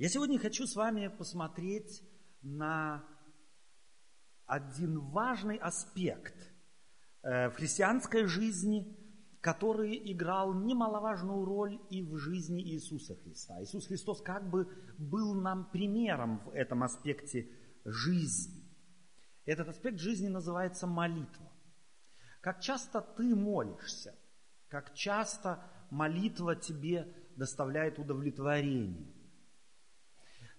Я сегодня хочу с вами посмотреть на один важный аспект э, в христианской жизни, который играл немаловажную роль и в жизни Иисуса Христа. Иисус Христос как бы был нам примером в этом аспекте жизни. Этот аспект жизни называется молитва. Как часто ты молишься, как часто молитва тебе доставляет удовлетворение –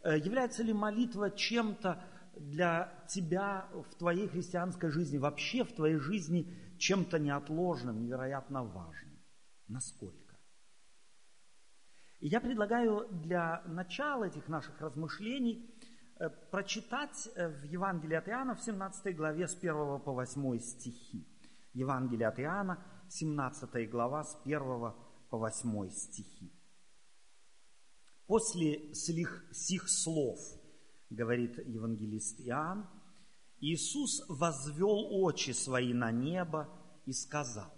является ли молитва чем-то для тебя в твоей христианской жизни, вообще в твоей жизни чем-то неотложным, невероятно важным? Насколько? И я предлагаю для начала этих наших размышлений э, прочитать э, в Евангелии от Иоанна в 17 главе с 1 по 8 стихи. Евангелие от Иоанна, 17 глава с 1 по 8 стихи. После сих, сих слов, говорит евангелист Иоанн, Иисус возвел очи свои на небо и сказал,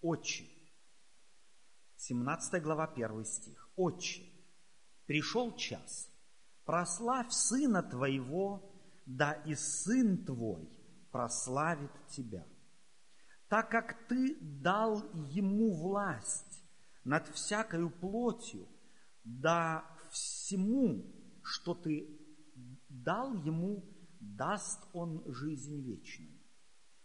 «Очи». 17 глава, 1 стих. «Очи, пришел час, прославь Сына Твоего, да и Сын Твой прославит Тебя, так как Ты дал Ему власть над всякою плотью, да всему, что ты дал ему, даст он жизнь вечную.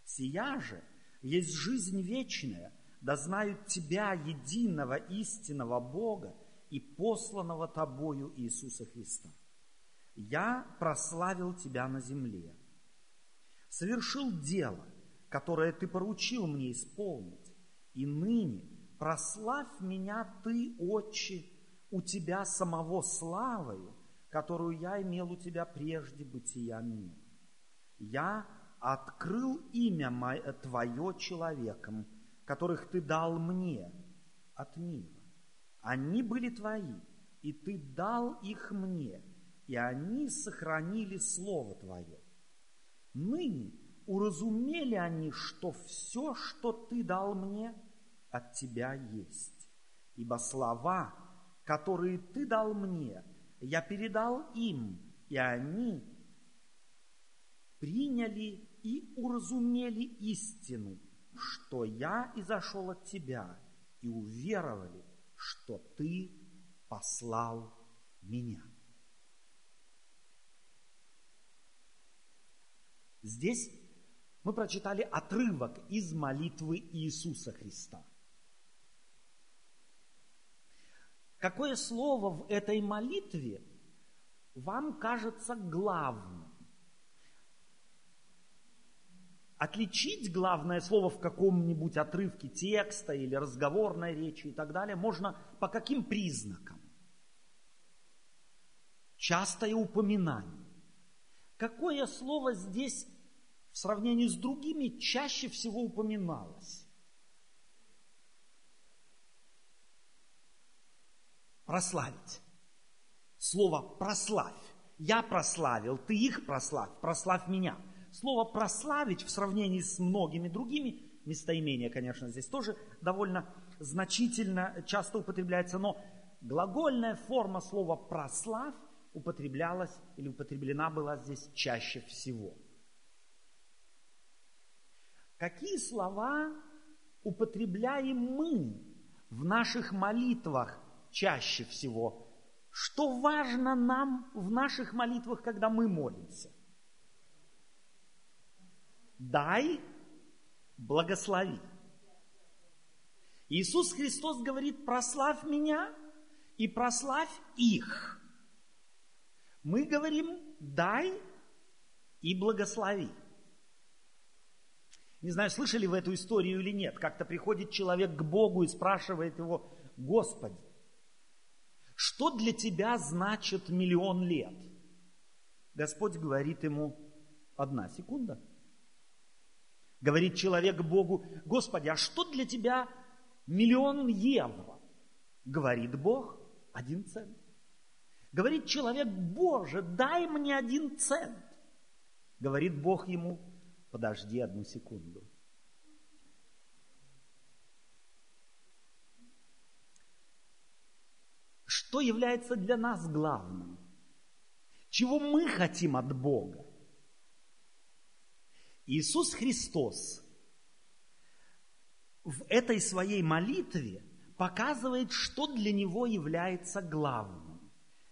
Сия же есть жизнь вечная, да знают Тебя, единого истинного Бога и посланного Тобою Иисуса Христа. Я прославил Тебя на земле, совершил дело, которое Ты поручил мне исполнить, и ныне прославь меня Ты, Отче, у тебя самого славою, которую я имел у тебя прежде бытия мира. Я открыл имя мое, Твое человеком, которых Ты дал мне от мира. Они были Твои, и Ты дал их мне, и они сохранили Слово Твое. Ныне уразумели они, что все, что Ты дал мне, от Тебя есть. Ибо слова, которые Ты дал мне, я передал им, и они приняли и уразумели истину, что я изошел от Тебя, и уверовали, что Ты послал меня. Здесь мы прочитали отрывок из молитвы Иисуса Христа. Какое слово в этой молитве вам кажется главным? Отличить главное слово в каком-нибудь отрывке текста или разговорной речи и так далее можно по каким признакам? Частое упоминание. Какое слово здесь в сравнении с другими чаще всего упоминалось? Прославить. Слово прославь. Я прославил, ты их прославь, прославь меня. Слово прославить в сравнении с многими другими, местоимения, конечно, здесь тоже довольно значительно часто употребляется, но глагольная форма слова прославь употреблялась или употреблена была здесь чаще всего. Какие слова употребляем мы в наших молитвах чаще всего. Что важно нам в наших молитвах, когда мы молимся? Дай, благослови. Иисус Христос говорит, прославь меня и прославь их. Мы говорим, дай и благослови. Не знаю, слышали вы эту историю или нет. Как-то приходит человек к Богу и спрашивает его, Господи, что для тебя значит миллион лет? Господь говорит ему, одна секунда. Говорит человек Богу, Господи, а что для тебя миллион евро? Говорит Бог, один цент. Говорит человек, Боже, дай мне один цент. Говорит Бог ему, подожди одну секунду. Что является для нас главным. Чего мы хотим от Бога. Иисус Христос в этой своей молитве показывает, что для Него является главным.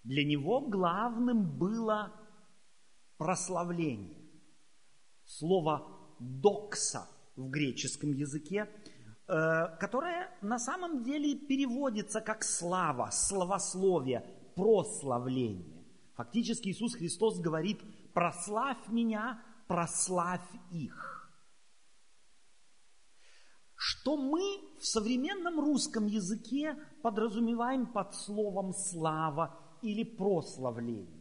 Для Него главным было прославление. Слово «докса» в греческом языке, которое на самом деле переводится как слава, славословие, прославление. Фактически Иисус Христос говорит, прославь меня, прославь их. Что мы в современном русском языке подразумеваем под словом «слава» или «прославление»?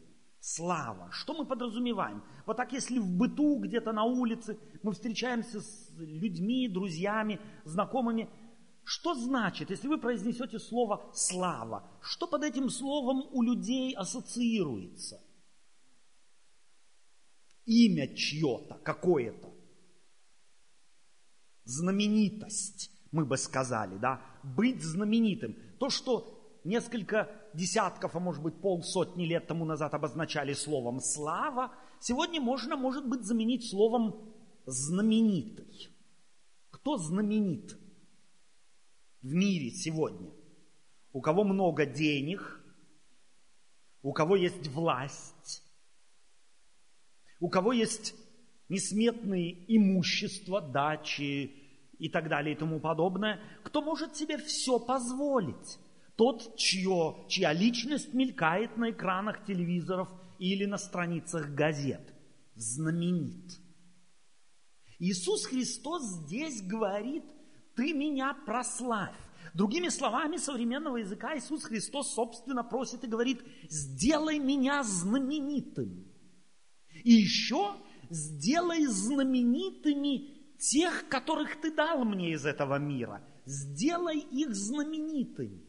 Слава. Что мы подразумеваем? Вот так, если в быту, где-то на улице, мы встречаемся с людьми, друзьями, знакомыми, что значит, если вы произнесете слово «слава», что под этим словом у людей ассоциируется? Имя чье-то, какое-то. Знаменитость, мы бы сказали, да? Быть знаменитым. То, что несколько десятков, а может быть полсотни лет тому назад обозначали словом «слава», сегодня можно, может быть, заменить словом «знаменитый». Кто знаменит в мире сегодня? У кого много денег, у кого есть власть, у кого есть несметные имущества, дачи и так далее и тому подобное, кто может себе все позволить тот, чье, чья личность мелькает на экранах телевизоров или на страницах газет. Знаменит. Иисус Христос здесь говорит, ты меня прославь. Другими словами современного языка Иисус Христос, собственно, просит и говорит, сделай меня знаменитым. И еще сделай знаменитыми тех, которых ты дал мне из этого мира. Сделай их знаменитыми.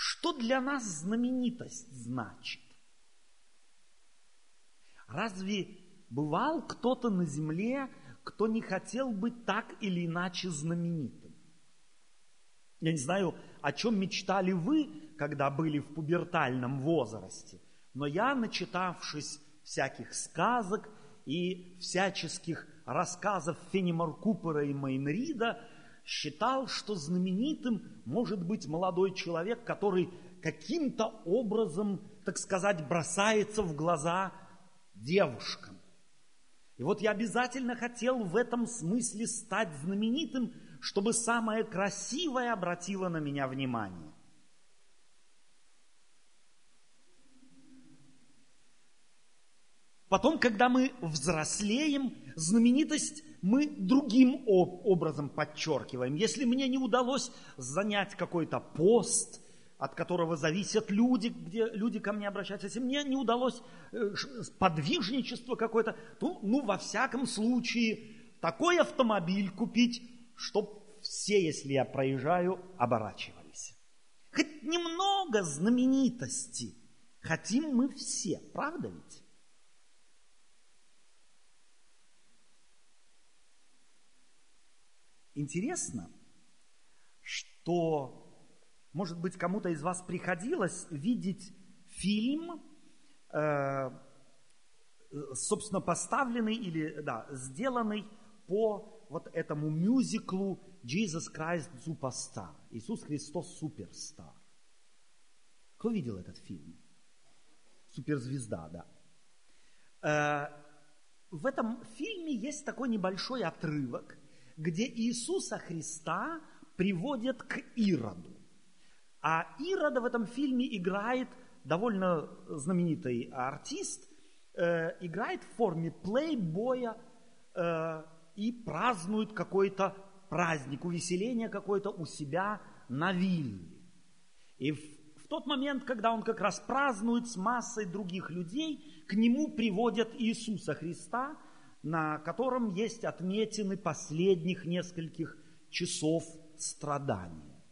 Что для нас знаменитость значит? Разве бывал кто-то на земле, кто не хотел быть так или иначе знаменитым? Я не знаю, о чем мечтали вы, когда были в пубертальном возрасте, но я, начитавшись всяких сказок и всяческих рассказов Фенимар Купера и Мейнрида, считал, что знаменитым может быть молодой человек, который каким-то образом, так сказать, бросается в глаза девушкам. И вот я обязательно хотел в этом смысле стать знаменитым, чтобы самое красивое обратило на меня внимание. Потом, когда мы взрослеем, знаменитость мы другим образом подчеркиваем. Если мне не удалось занять какой-то пост, от которого зависят люди, где люди ко мне обращаются, если мне не удалось э, подвижничество какое-то, то, ну, во всяком случае, такой автомобиль купить, чтоб все, если я проезжаю, оборачивались. Хоть немного знаменитости хотим мы все, правда ведь? Интересно, что, может быть, кому-то из вас приходилось видеть фильм, э, собственно, поставленный или, да, сделанный по вот этому мюзиклу Jesus Christ Superstar. Иисус Христос Суперстар. Кто видел этот фильм? Суперзвезда, да. Э, в этом фильме есть такой небольшой отрывок, где Иисуса Христа приводят к Ироду. А Ирода в этом фильме играет довольно знаменитый артист, э, играет в форме плейбоя э, и празднует какой-то праздник, увеселение какое-то у себя на вилле. И в, в тот момент, когда он как раз празднует с массой других людей, к нему приводят Иисуса Христа – на котором есть отметины последних нескольких часов страдания.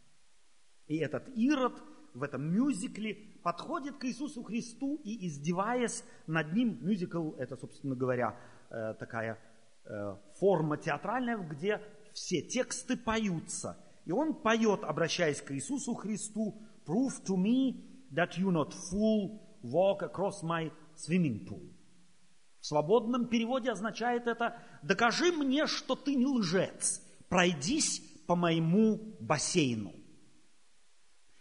И этот Ирод в этом мюзикле подходит к Иисусу Христу и, издеваясь над ним, мюзикл – это, собственно говоря, э, такая э, форма театральная, где все тексты поются. И он поет, обращаясь к Иисусу Христу, prove to me that you not fool walk across my swimming pool. В свободном переводе означает это «докажи мне, что ты не лжец, пройдись по моему бассейну».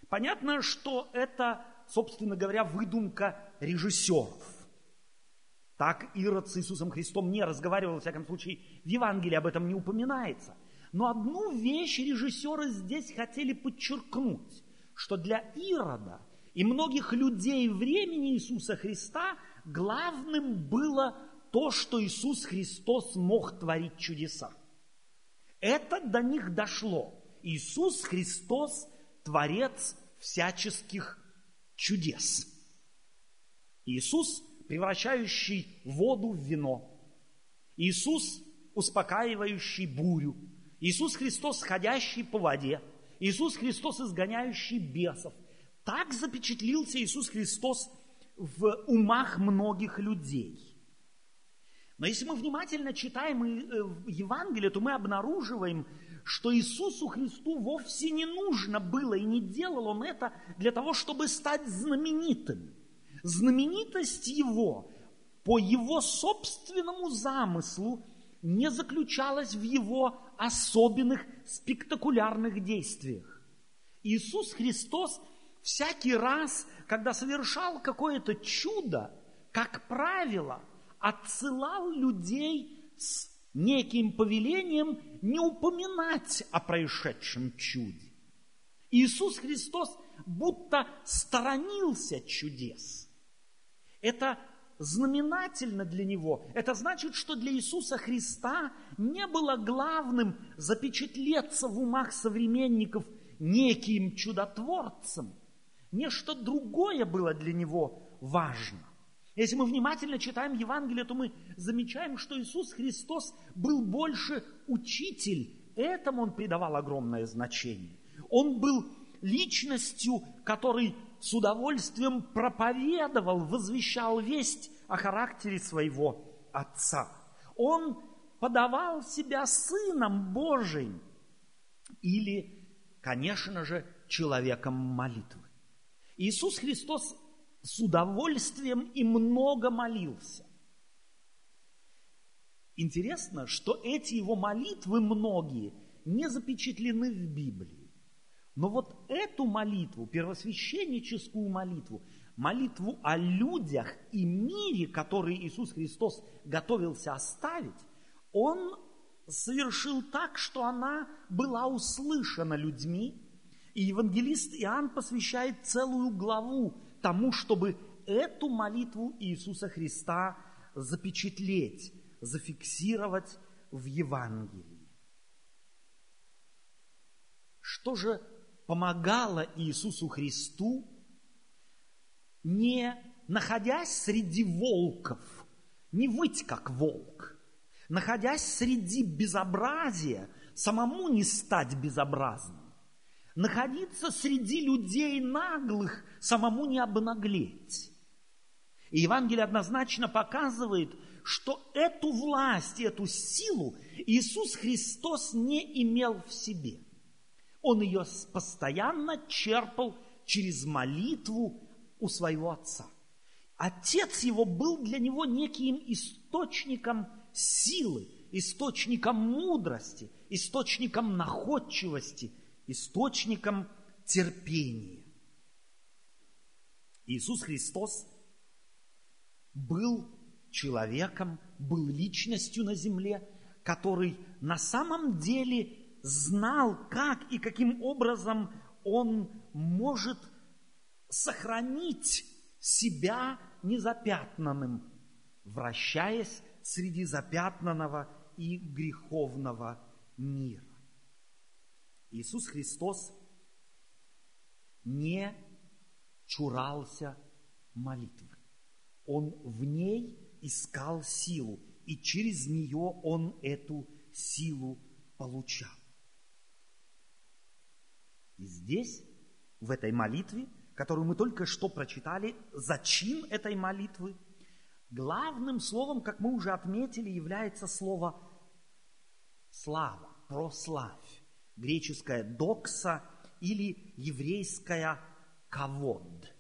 Понятно, что это, собственно говоря, выдумка режиссеров. Так Ирод с Иисусом Христом не разговаривал, во всяком случае, в Евангелии об этом не упоминается. Но одну вещь режиссеры здесь хотели подчеркнуть, что для Ирода и многих людей времени Иисуса Христа главным было то, что Иисус Христос мог творить чудеса. Это до них дошло. Иисус Христос – творец всяческих чудес. Иисус, превращающий воду в вино. Иисус, успокаивающий бурю. Иисус Христос, ходящий по воде. Иисус Христос, изгоняющий бесов. Так запечатлился Иисус Христос в умах многих людей. Но если мы внимательно читаем э, Евангелие, то мы обнаруживаем, что Иисусу Христу вовсе не нужно было и не делал Он это для того, чтобы стать знаменитым. Знаменитость Его по Его собственному замыслу не заключалась в Его особенных спектакулярных действиях. Иисус Христос всякий раз, когда совершал какое-то чудо, как правило, отсылал людей с неким повелением не упоминать о происшедшем чуде. Иисус Христос будто сторонился чудес. Это знаменательно для него. Это значит, что для Иисуса Христа не было главным запечатлеться в умах современников неким чудотворцем. Нечто другое было для него важно. Если мы внимательно читаем Евангелие, то мы замечаем, что Иисус Христос был больше учитель. Этому он придавал огромное значение. Он был личностью, который с удовольствием проповедовал, возвещал весть о характере своего Отца. Он подавал себя Сыном Божиим или, конечно же, человеком молитвы. Иисус Христос с удовольствием и много молился. Интересно, что эти его молитвы многие не запечатлены в Библии. Но вот эту молитву, первосвященническую молитву, молитву о людях и мире, который Иисус Христос готовился оставить, Он совершил так, что она была услышана людьми, и евангелист Иоанн посвящает целую главу тому, чтобы эту молитву Иисуса Христа запечатлеть, зафиксировать в Евангелии. Что же помогало Иисусу Христу, не находясь среди волков, не выть как волк, находясь среди безобразия, самому не стать безобразным, находиться среди людей наглых, самому не обнаглеть. И Евангелие однозначно показывает, что эту власть, эту силу Иисус Христос не имел в себе. Он ее постоянно черпал через молитву у своего Отца. Отец его был для него неким источником силы, источником мудрости, источником находчивости – источником терпения. Иисус Христос был человеком, был личностью на земле, который на самом деле знал, как и каким образом он может сохранить себя незапятнанным, вращаясь среди запятнанного и греховного мира. Иисус Христос не чурался молитвы. Он в ней искал силу, и через нее он эту силу получал. И здесь, в этой молитве, которую мы только что прочитали, зачин этой молитвы, главным словом, как мы уже отметили, является слово слава, прославь греческая докса или еврейская кавод.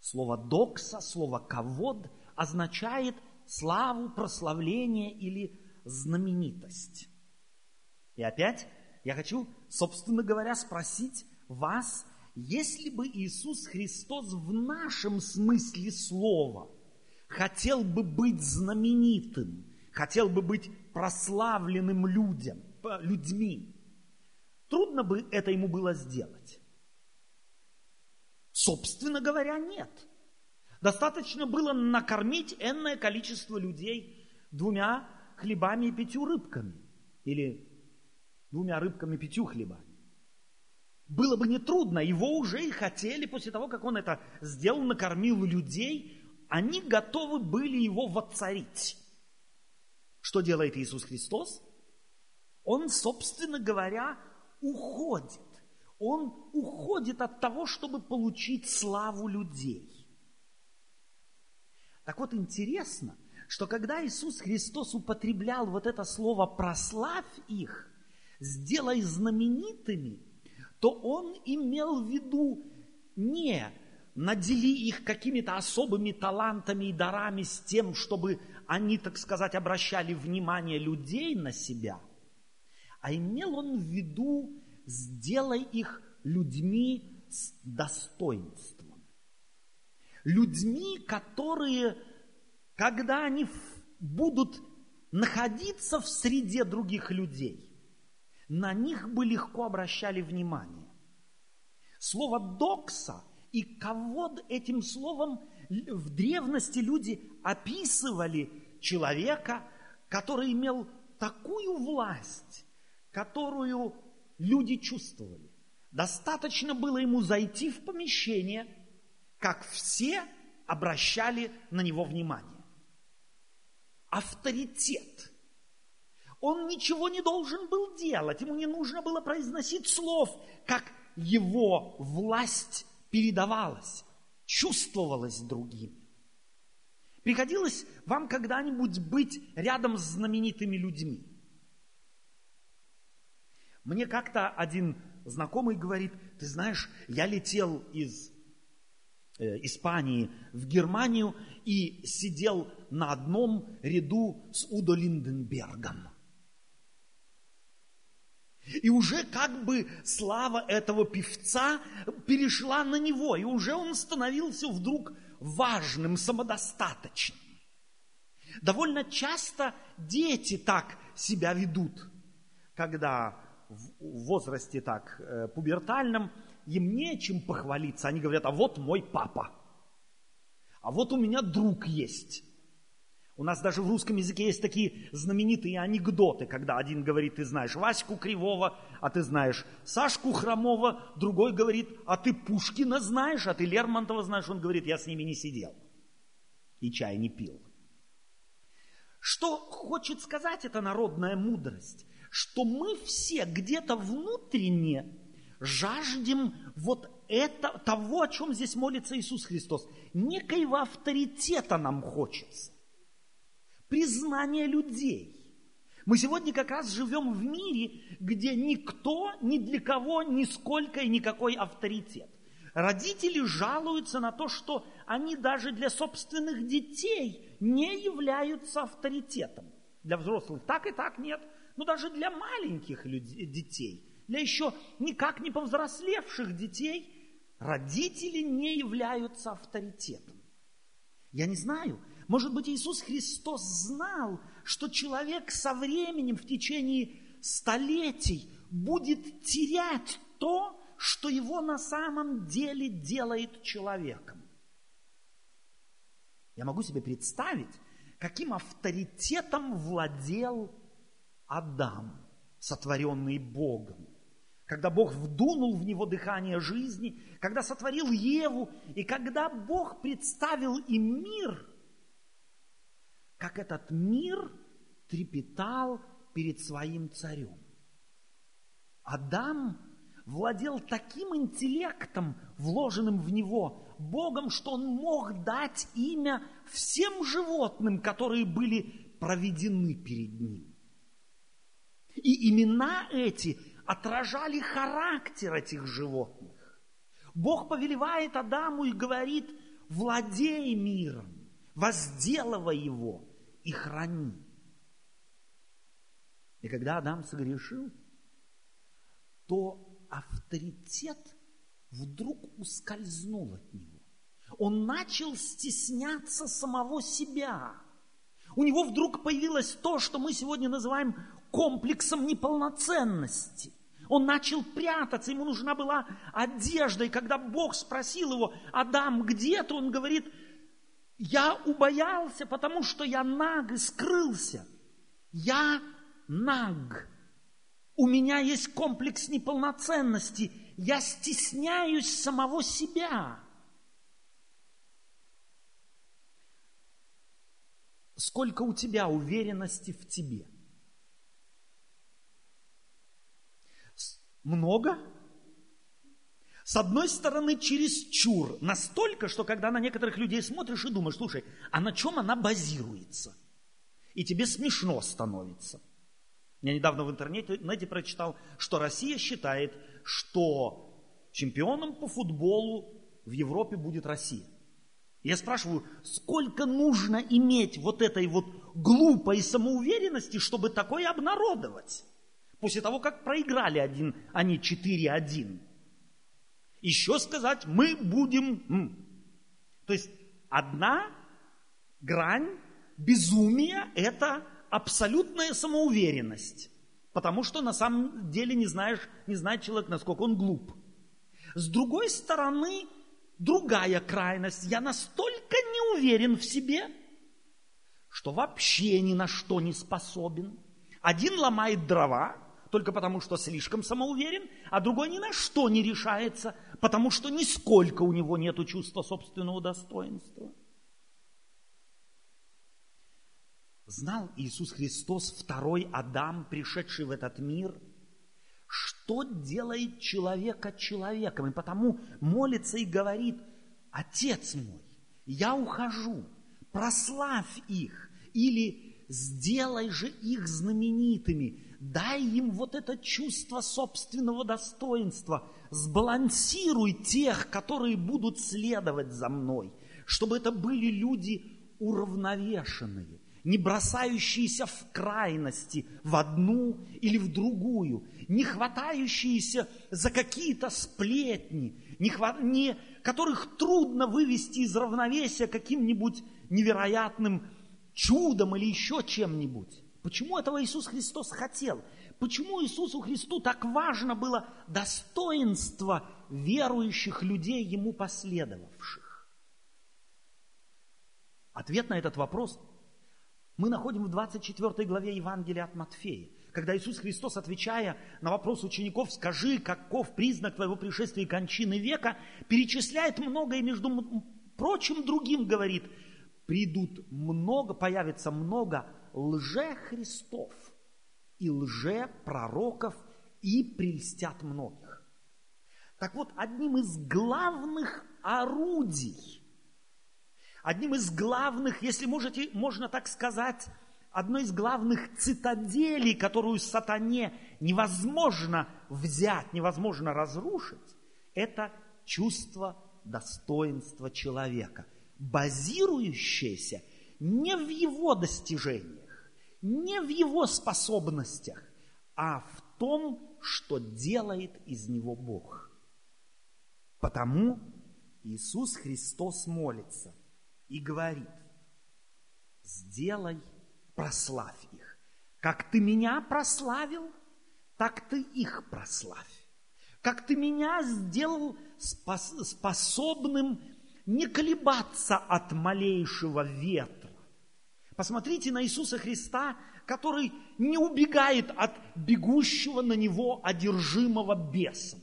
Слово докса, слово кавод означает славу, прославление или знаменитость. И опять я хочу, собственно говоря, спросить вас, если бы Иисус Христос в нашем смысле слова хотел бы быть знаменитым, хотел бы быть прославленным людям, людьми, трудно бы это ему было сделать. Собственно говоря, нет. Достаточно было накормить энное количество людей двумя хлебами и пятью рыбками. Или двумя рыбками и пятью хлебами. Было бы нетрудно, его уже и хотели, после того, как он это сделал, накормил людей, они готовы были его воцарить. Что делает Иисус Христос? Он, собственно говоря, уходит. Он уходит от того, чтобы получить славу людей. Так вот, интересно, что когда Иисус Христос употреблял вот это слово «прославь их», «сделай знаменитыми», то Он имел в виду не надели их какими-то особыми талантами и дарами с тем, чтобы они, так сказать, обращали внимание людей на себя, а имел он в виду сделай их людьми с достоинством. Людьми, которые, когда они будут находиться в среде других людей, на них бы легко обращали внимание. Слово «докса» и «ковод» этим словом в древности люди описывали человека, который имел такую власть, которую люди чувствовали. Достаточно было ему зайти в помещение, как все обращали на него внимание. Авторитет. Он ничего не должен был делать, ему не нужно было произносить слов, как его власть передавалась, чувствовалась другими. Приходилось вам когда-нибудь быть рядом с знаменитыми людьми? Мне как-то один знакомый говорит, ты знаешь, я летел из э, Испании в Германию и сидел на одном ряду с Удо Линденбергом. И уже как бы слава этого певца перешла на него, и уже он становился вдруг важным, самодостаточным. Довольно часто дети так себя ведут, когда в возрасте так э, пубертальном, им нечем похвалиться. Они говорят, а вот мой папа, а вот у меня друг есть. У нас даже в русском языке есть такие знаменитые анекдоты, когда один говорит, ты знаешь Ваську Кривого, а ты знаешь Сашку Хромова, другой говорит, а ты Пушкина знаешь, а ты Лермонтова знаешь. Он говорит, я с ними не сидел и чай не пил. Что хочет сказать эта народная мудрость? Что мы все где-то внутренне жаждем вот это, того, о чем здесь молится Иисус Христос. Некоего авторитета нам хочется. Признание людей. Мы сегодня как раз живем в мире, где никто, ни для кого, нисколько и никакой авторитет. Родители жалуются на то, что они даже для собственных детей не являются авторитетом. Для взрослых так и так нет – но даже для маленьких людей, детей, для еще никак не повзрослевших детей, родители не являются авторитетом. Я не знаю, может быть, Иисус Христос знал, что человек со временем в течение столетий будет терять то, что его на самом деле делает человеком. Я могу себе представить, каким авторитетом владел Адам, сотворенный Богом. Когда Бог вдунул в него дыхание жизни, когда сотворил Еву, и когда Бог представил им мир, как этот мир трепетал перед своим царем. Адам владел таким интеллектом, вложенным в него Богом, что он мог дать имя всем животным, которые были проведены перед ним. И имена эти отражали характер этих животных. Бог повелевает Адаму и говорит, владей миром, возделывай его и храни. И когда Адам согрешил, то авторитет вдруг ускользнул от него. Он начал стесняться самого себя. У него вдруг появилось то, что мы сегодня называем комплексом неполноценности. Он начал прятаться, ему нужна была одежда. И когда Бог спросил его, Адам, где ты? Он говорит, я убоялся, потому что я наг и скрылся. Я наг. У меня есть комплекс неполноценности. Я стесняюсь самого себя. Сколько у тебя уверенности в тебе? Много? С одной стороны, через чур. Настолько, что когда на некоторых людей смотришь и думаешь, слушай, а на чем она базируется? И тебе смешно становится. Я недавно в интернете, знаете, прочитал, что Россия считает, что чемпионом по футболу в Европе будет Россия. Я спрашиваю, сколько нужно иметь вот этой вот глупой самоуверенности, чтобы такое обнародовать? После того, как проиграли один, они 4-1. Еще сказать, мы будем... То есть одна грань безумия – это абсолютная самоуверенность. Потому что на самом деле не, знаешь, не знает человек, насколько он глуп. С другой стороны, другая крайность. Я настолько не уверен в себе, что вообще ни на что не способен. Один ломает дрова, только потому что слишком самоуверен, а другой ни на что не решается, потому что нисколько у него нет чувства собственного достоинства. Знал Иисус Христос, второй Адам, пришедший в этот мир, что делает человека человеком, и потому молится и говорит, Отец мой, я ухожу, прославь их, или сделай же их знаменитыми, дай им вот это чувство собственного достоинства, сбалансируй тех, которые будут следовать за мной, чтобы это были люди уравновешенные, не бросающиеся в крайности в одну или в другую, не хватающиеся за какие-то сплетни, не не... которых трудно вывести из равновесия каким-нибудь невероятным чудом или еще чем-нибудь. Почему этого Иисус Христос хотел? Почему Иисусу Христу так важно было достоинство верующих людей, Ему последовавших? Ответ на этот вопрос мы находим в 24 главе Евангелия от Матфея, когда Иисус Христос, отвечая на вопрос учеников, скажи, каков признак твоего пришествия и кончины века, перечисляет многое, между прочим другим говорит, придут много, появится много лже-христов и лже-пророков и прельстят многих. Так вот, одним из главных орудий – одним из главных, если можете, можно так сказать, одной из главных цитаделей, которую сатане невозможно взять, невозможно разрушить, это чувство достоинства человека, базирующееся не в его достижениях, не в его способностях, а в том, что делает из него Бог. Потому Иисус Христос молится – и говорит, сделай, прославь их. Как ты меня прославил, так ты их прославь. Как ты меня сделал способным не колебаться от малейшего ветра. Посмотрите на Иисуса Христа, который не убегает от бегущего на него одержимого бесом.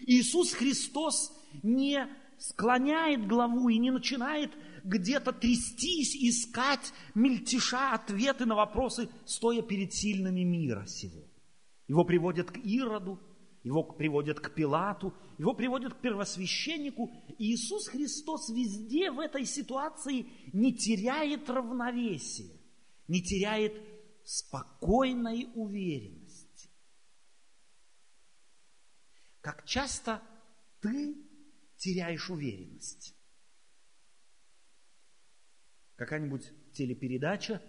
Иисус Христос не склоняет главу и не начинает где-то трястись, искать мельтеша ответы на вопросы, стоя перед сильными мира сего. Его приводят к Ироду, его приводят к Пилату, его приводят к первосвященнику. И Иисус Христос везде в этой ситуации не теряет равновесия, не теряет спокойной уверенности. Как часто ты теряешь уверенность. Какая-нибудь телепередача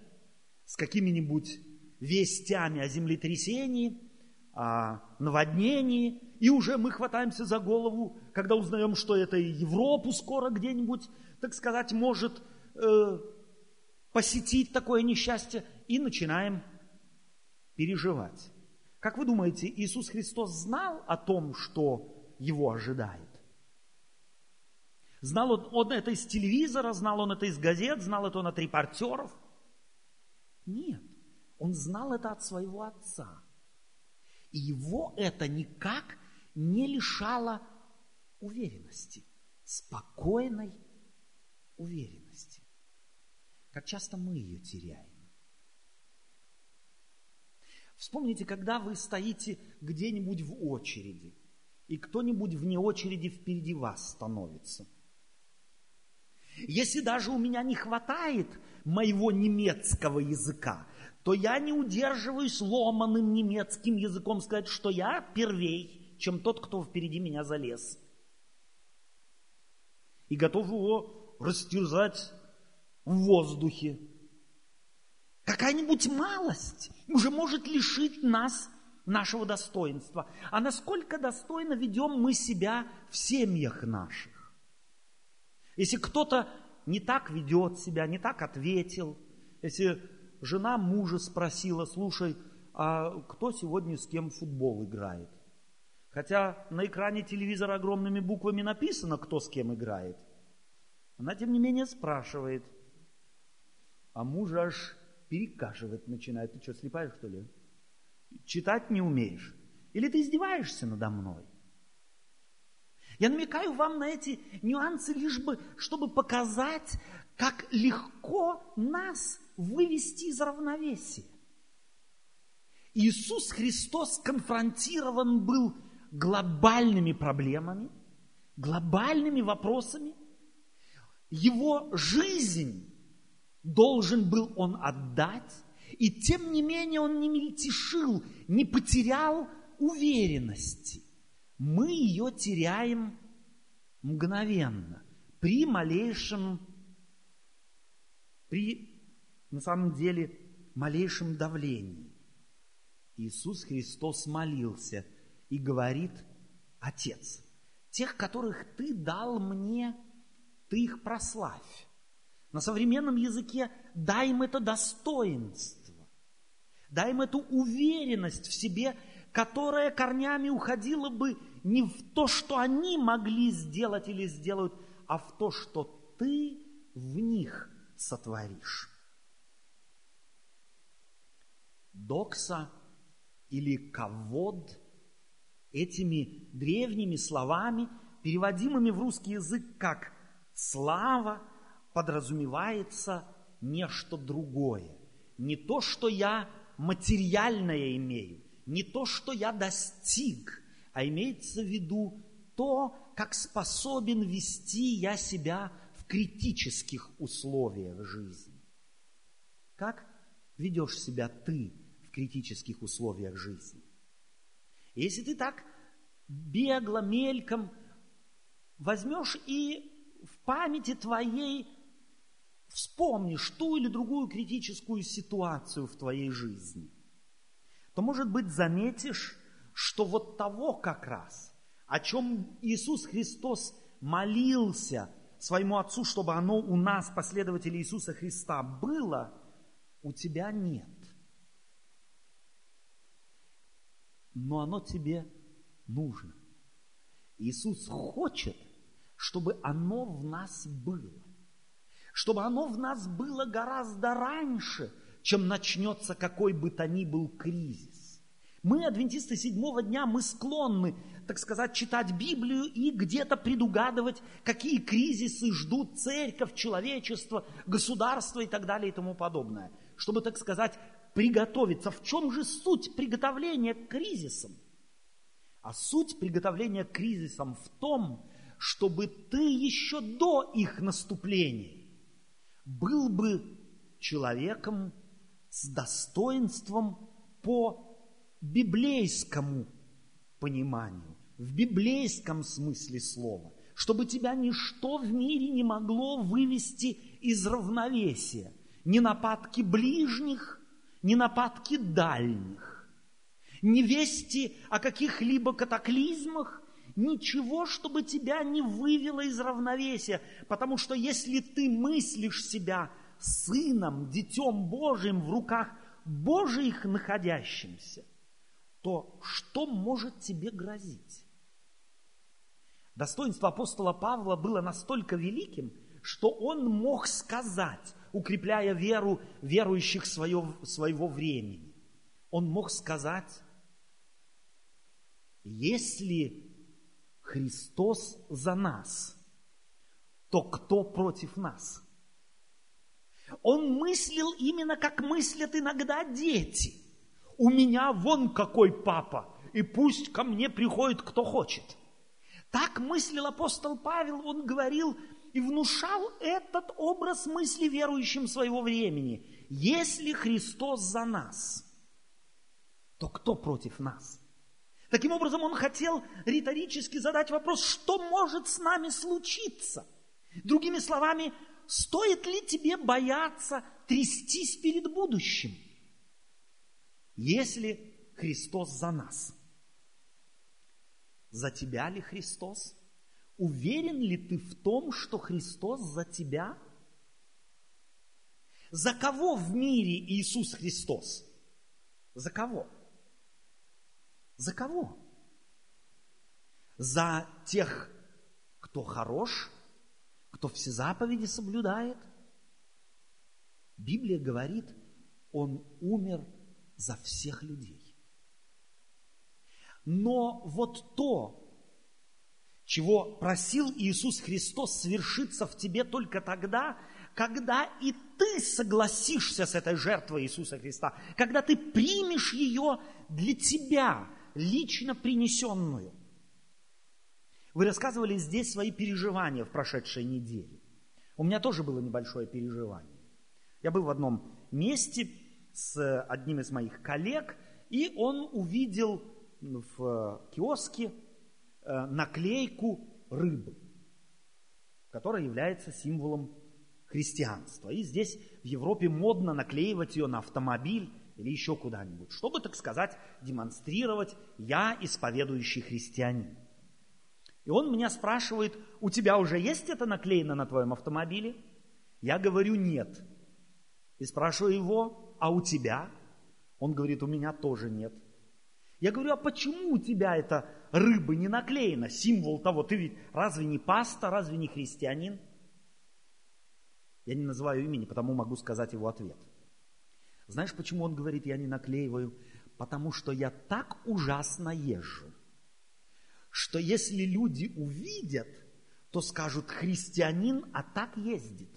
с какими-нибудь вестями о землетрясении, о наводнении, и уже мы хватаемся за голову, когда узнаем, что это и Европу скоро где-нибудь, так сказать, может э, посетить такое несчастье, и начинаем переживать. Как вы думаете, Иисус Христос знал о том, что его ожидает? Знал он, он это из телевизора, знал он это из газет, знал это он от репортеров? Нет, он знал это от своего отца. И его это никак не лишало уверенности, спокойной уверенности. Как часто мы ее теряем. Вспомните, когда вы стоите где-нибудь в очереди, и кто-нибудь вне очереди впереди вас становится. Если даже у меня не хватает моего немецкого языка, то я не удерживаюсь ломаным немецким языком сказать, что я первей, чем тот, кто впереди меня залез. И готов его растерзать в воздухе. Какая-нибудь малость уже может лишить нас нашего достоинства. А насколько достойно ведем мы себя в семьях наших? Если кто-то не так ведет себя, не так ответил, если жена мужа спросила, слушай, а кто сегодня с кем в футбол играет? Хотя на экране телевизора огромными буквами написано, кто с кем играет. Она, тем не менее, спрашивает. А муж аж перекашивать начинает. Ты что, слепая, что ли? Читать не умеешь? Или ты издеваешься надо мной? Я намекаю вам на эти нюансы, лишь бы, чтобы показать, как легко нас вывести из равновесия. Иисус Христос конфронтирован был глобальными проблемами, глобальными вопросами. Его жизнь должен был он отдать, и тем не менее он не мельтешил, не потерял уверенности. Мы ее теряем мгновенно, при малейшем, при на самом деле малейшем давлении. Иисус Христос молился и говорит, Отец, тех, которых Ты дал мне, Ты их прославь. На современном языке дай им это достоинство, дай им эту уверенность в себе, которая корнями уходила бы не в то, что они могли сделать или сделают, а в то, что ты в них сотворишь. Докса или кавод этими древними словами, переводимыми в русский язык как «слава», подразумевается нечто другое. Не то, что я материальное имею, не то, что я достиг, а имеется в виду то, как способен вести я себя в критических условиях жизни. Как ведешь себя ты критических условиях жизни. Если ты так бегло, мельком возьмешь и в памяти твоей вспомнишь ту или другую критическую ситуацию в твоей жизни, то, может быть, заметишь, что вот того как раз, о чем Иисус Христос молился своему Отцу, чтобы оно у нас, последователей Иисуса Христа, было, у тебя нет. Но оно тебе нужно. Иисус хочет, чтобы оно в нас было. Чтобы оно в нас было гораздо раньше, чем начнется какой бы то ни был кризис. Мы, адвентисты седьмого дня, мы склонны, так сказать, читать Библию и где-то предугадывать, какие кризисы ждут церковь, человечество, государство и так далее и тому подобное. Чтобы, так сказать, приготовиться. В чем же суть приготовления к кризисам? А суть приготовления к кризисам в том, чтобы ты еще до их наступления был бы человеком с достоинством по библейскому пониманию, в библейском смысле слова, чтобы тебя ничто в мире не могло вывести из равновесия. Ни нападки ближних, ни нападки дальних, ни вести о каких-либо катаклизмах, ничего, чтобы тебя не вывело из равновесия. Потому что если ты мыслишь себя сыном, детем Божьим в руках Божьих находящимся, то что может тебе грозить? Достоинство апостола Павла было настолько великим, что он мог сказать, укрепляя веру верующих свое, своего времени, он мог сказать, если Христос за нас, то кто против нас? Он мыслил именно как мыслят иногда дети. У меня вон какой папа, и пусть ко мне приходит кто хочет. Так мыслил апостол Павел, он говорил и внушал этот образ мысли верующим своего времени. Если Христос за нас, то кто против нас? Таким образом, он хотел риторически задать вопрос, что может с нами случиться? Другими словами, стоит ли тебе бояться трястись перед будущим, если Христос за нас? За тебя ли Христос? Уверен ли ты в том, что Христос за тебя? За кого в мире Иисус Христос? За кого? За кого? За тех, кто хорош, кто все заповеди соблюдает? Библия говорит, Он умер за всех людей. Но вот то, чего просил Иисус Христос свершиться в тебе только тогда, когда и ты согласишься с этой жертвой Иисуса Христа, когда ты примешь ее для тебя – лично принесенную. Вы рассказывали здесь свои переживания в прошедшей неделе. У меня тоже было небольшое переживание. Я был в одном месте с одним из моих коллег, и он увидел в киоске наклейку рыбы, которая является символом христианства. И здесь в Европе модно наклеивать ее на автомобиль или еще куда-нибудь, чтобы, так сказать, демонстрировать «я исповедующий христианин». И он меня спрашивает, у тебя уже есть это наклеено на твоем автомобиле? Я говорю, нет. И спрашиваю его, а у тебя? Он говорит, у меня тоже нет. Я говорю, а почему у тебя это рыба не наклеена? Символ того, ты ведь разве не паста, разве не христианин? Я не называю имени, потому могу сказать его ответ. Знаешь, почему он говорит, я не наклеиваю? Потому что я так ужасно езжу, что если люди увидят, то скажут, христианин, а так ездит.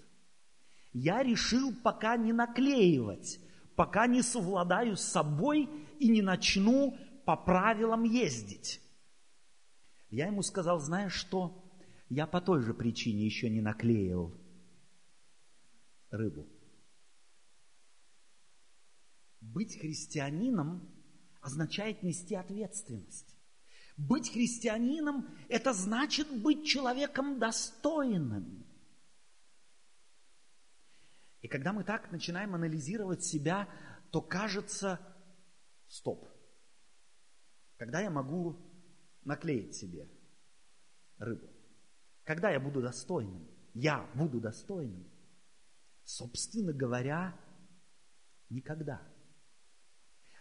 Я решил пока не наклеивать, пока не совладаю с собой и не начну по правилам ездить. Я ему сказал, знаешь что, я по той же причине еще не наклеил рыбу. Быть христианином означает нести ответственность. Быть христианином – это значит быть человеком достойным. И когда мы так начинаем анализировать себя, то кажется, стоп, когда я могу наклеить себе рыбу? Когда я буду достойным? Я буду достойным? Собственно говоря, никогда –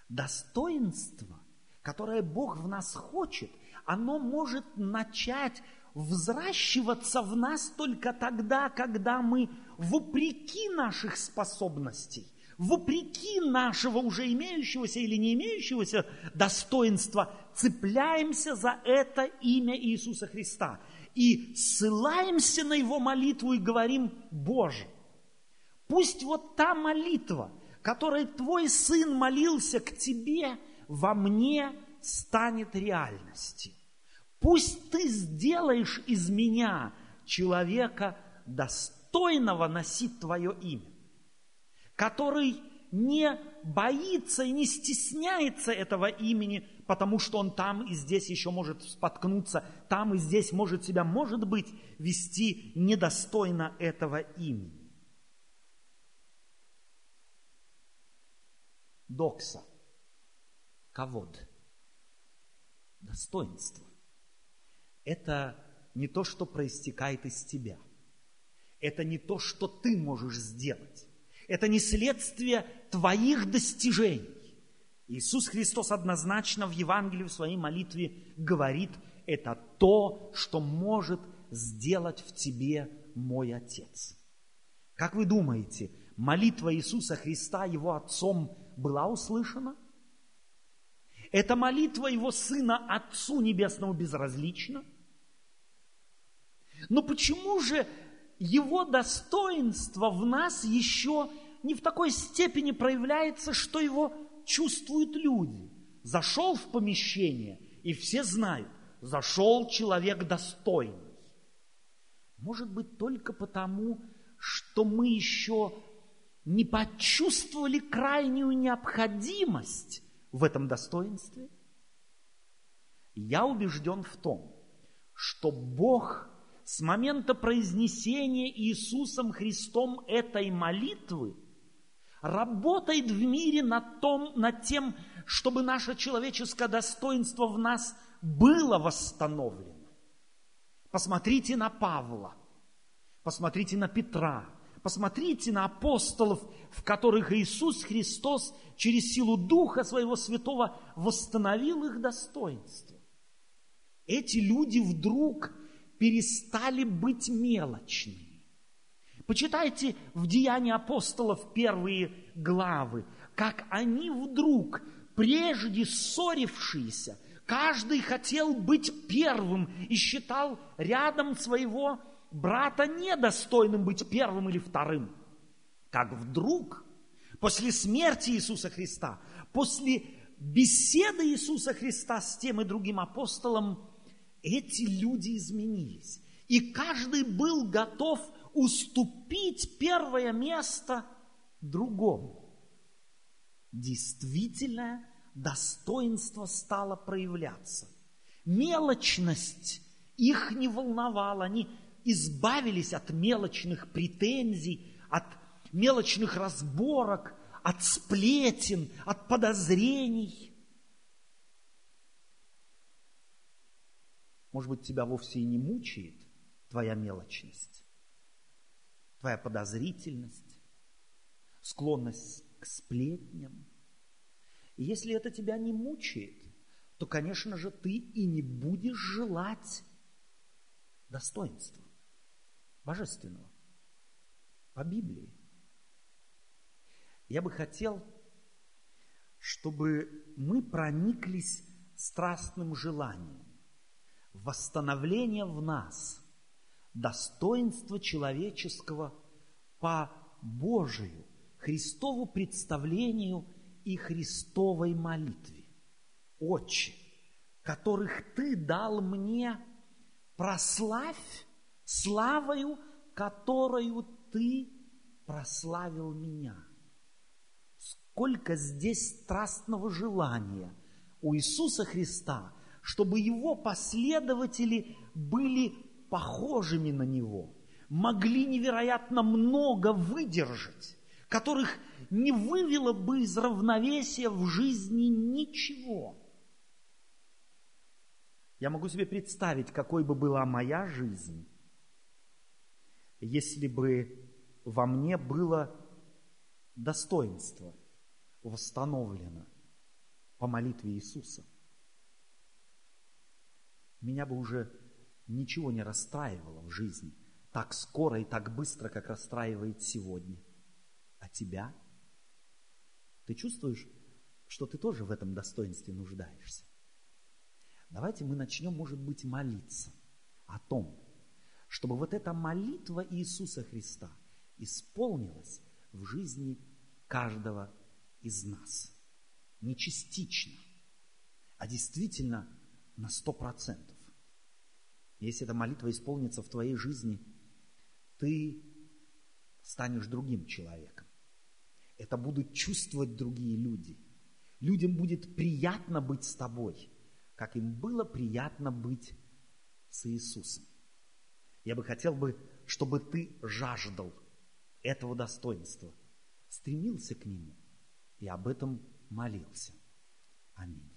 Достоинство, которое Бог в нас хочет, оно может начать взращиваться в нас только тогда, когда мы вопреки наших способностей, вопреки нашего уже имеющегося или не имеющегося достоинства, цепляемся за это имя Иисуса Христа и ссылаемся на Его молитву и говорим, Боже, пусть вот та молитва – которой твой сын молился к тебе, во мне станет реальностью. Пусть ты сделаешь из меня человека, достойного носить твое имя, который не боится и не стесняется этого имени, потому что он там и здесь еще может споткнуться, там и здесь может себя, может быть, вести недостойно этого имени. Докса. Ковод. Достоинство. Это не то, что проистекает из тебя. Это не то, что ты можешь сделать. Это не следствие твоих достижений. Иисус Христос однозначно в Евангелии в своей молитве говорит, это то, что может сделать в тебе мой Отец. Как вы думаете, молитва Иисуса Христа Его Отцом была услышана? Эта молитва Его Сына Отцу Небесному безразлична? Но почему же Его достоинство в нас еще не в такой степени проявляется, что Его чувствуют люди? Зашел в помещение, и все знают, зашел человек достойный. Может быть, только потому, что мы еще не почувствовали крайнюю необходимость в этом достоинстве? Я убежден в том, что Бог с момента произнесения Иисусом Христом этой молитвы работает в мире над, том, над тем, чтобы наше человеческое достоинство в нас было восстановлено. Посмотрите на Павла, посмотрите на Петра, Посмотрите на апостолов, в которых Иисус Христос через силу Духа Своего Святого восстановил их достоинство. Эти люди вдруг перестали быть мелочными. Почитайте в Деянии апостолов первые главы, как они вдруг, прежде ссорившиеся, каждый хотел быть первым и считал рядом своего брата недостойным быть первым или вторым. Как вдруг, после смерти Иисуса Христа, после беседы Иисуса Христа с тем и другим апостолом, эти люди изменились. И каждый был готов уступить первое место другому. Действительное достоинство стало проявляться. Мелочность их не волновала, они избавились от мелочных претензий, от мелочных разборок, от сплетен, от подозрений. Может быть, тебя вовсе и не мучает твоя мелочность, твоя подозрительность, склонность к сплетням. И если это тебя не мучает, то, конечно же, ты и не будешь желать достоинства божественного по Библии. Я бы хотел, чтобы мы прониклись страстным желанием восстановления в нас достоинства человеческого по Божию, Христову представлению и Христовой молитве. Отче, которых Ты дал мне, прославь славою, которую Ты прославил меня. Сколько здесь страстного желания у Иисуса Христа, чтобы Его последователи были похожими на Него, могли невероятно много выдержать, которых не вывело бы из равновесия в жизни ничего. Я могу себе представить, какой бы была моя жизнь, если бы во мне было достоинство восстановлено по молитве Иисуса. Меня бы уже ничего не расстраивало в жизни так скоро и так быстро, как расстраивает сегодня. А тебя? Ты чувствуешь, что ты тоже в этом достоинстве нуждаешься? Давайте мы начнем, может быть, молиться о том, чтобы вот эта молитва Иисуса Христа исполнилась в жизни каждого из нас. Не частично, а действительно на сто процентов. Если эта молитва исполнится в твоей жизни, ты станешь другим человеком. Это будут чувствовать другие люди. Людям будет приятно быть с тобой, как им было приятно быть с Иисусом. Я бы хотел бы, чтобы ты жаждал этого достоинства, стремился к нему и об этом молился. Аминь.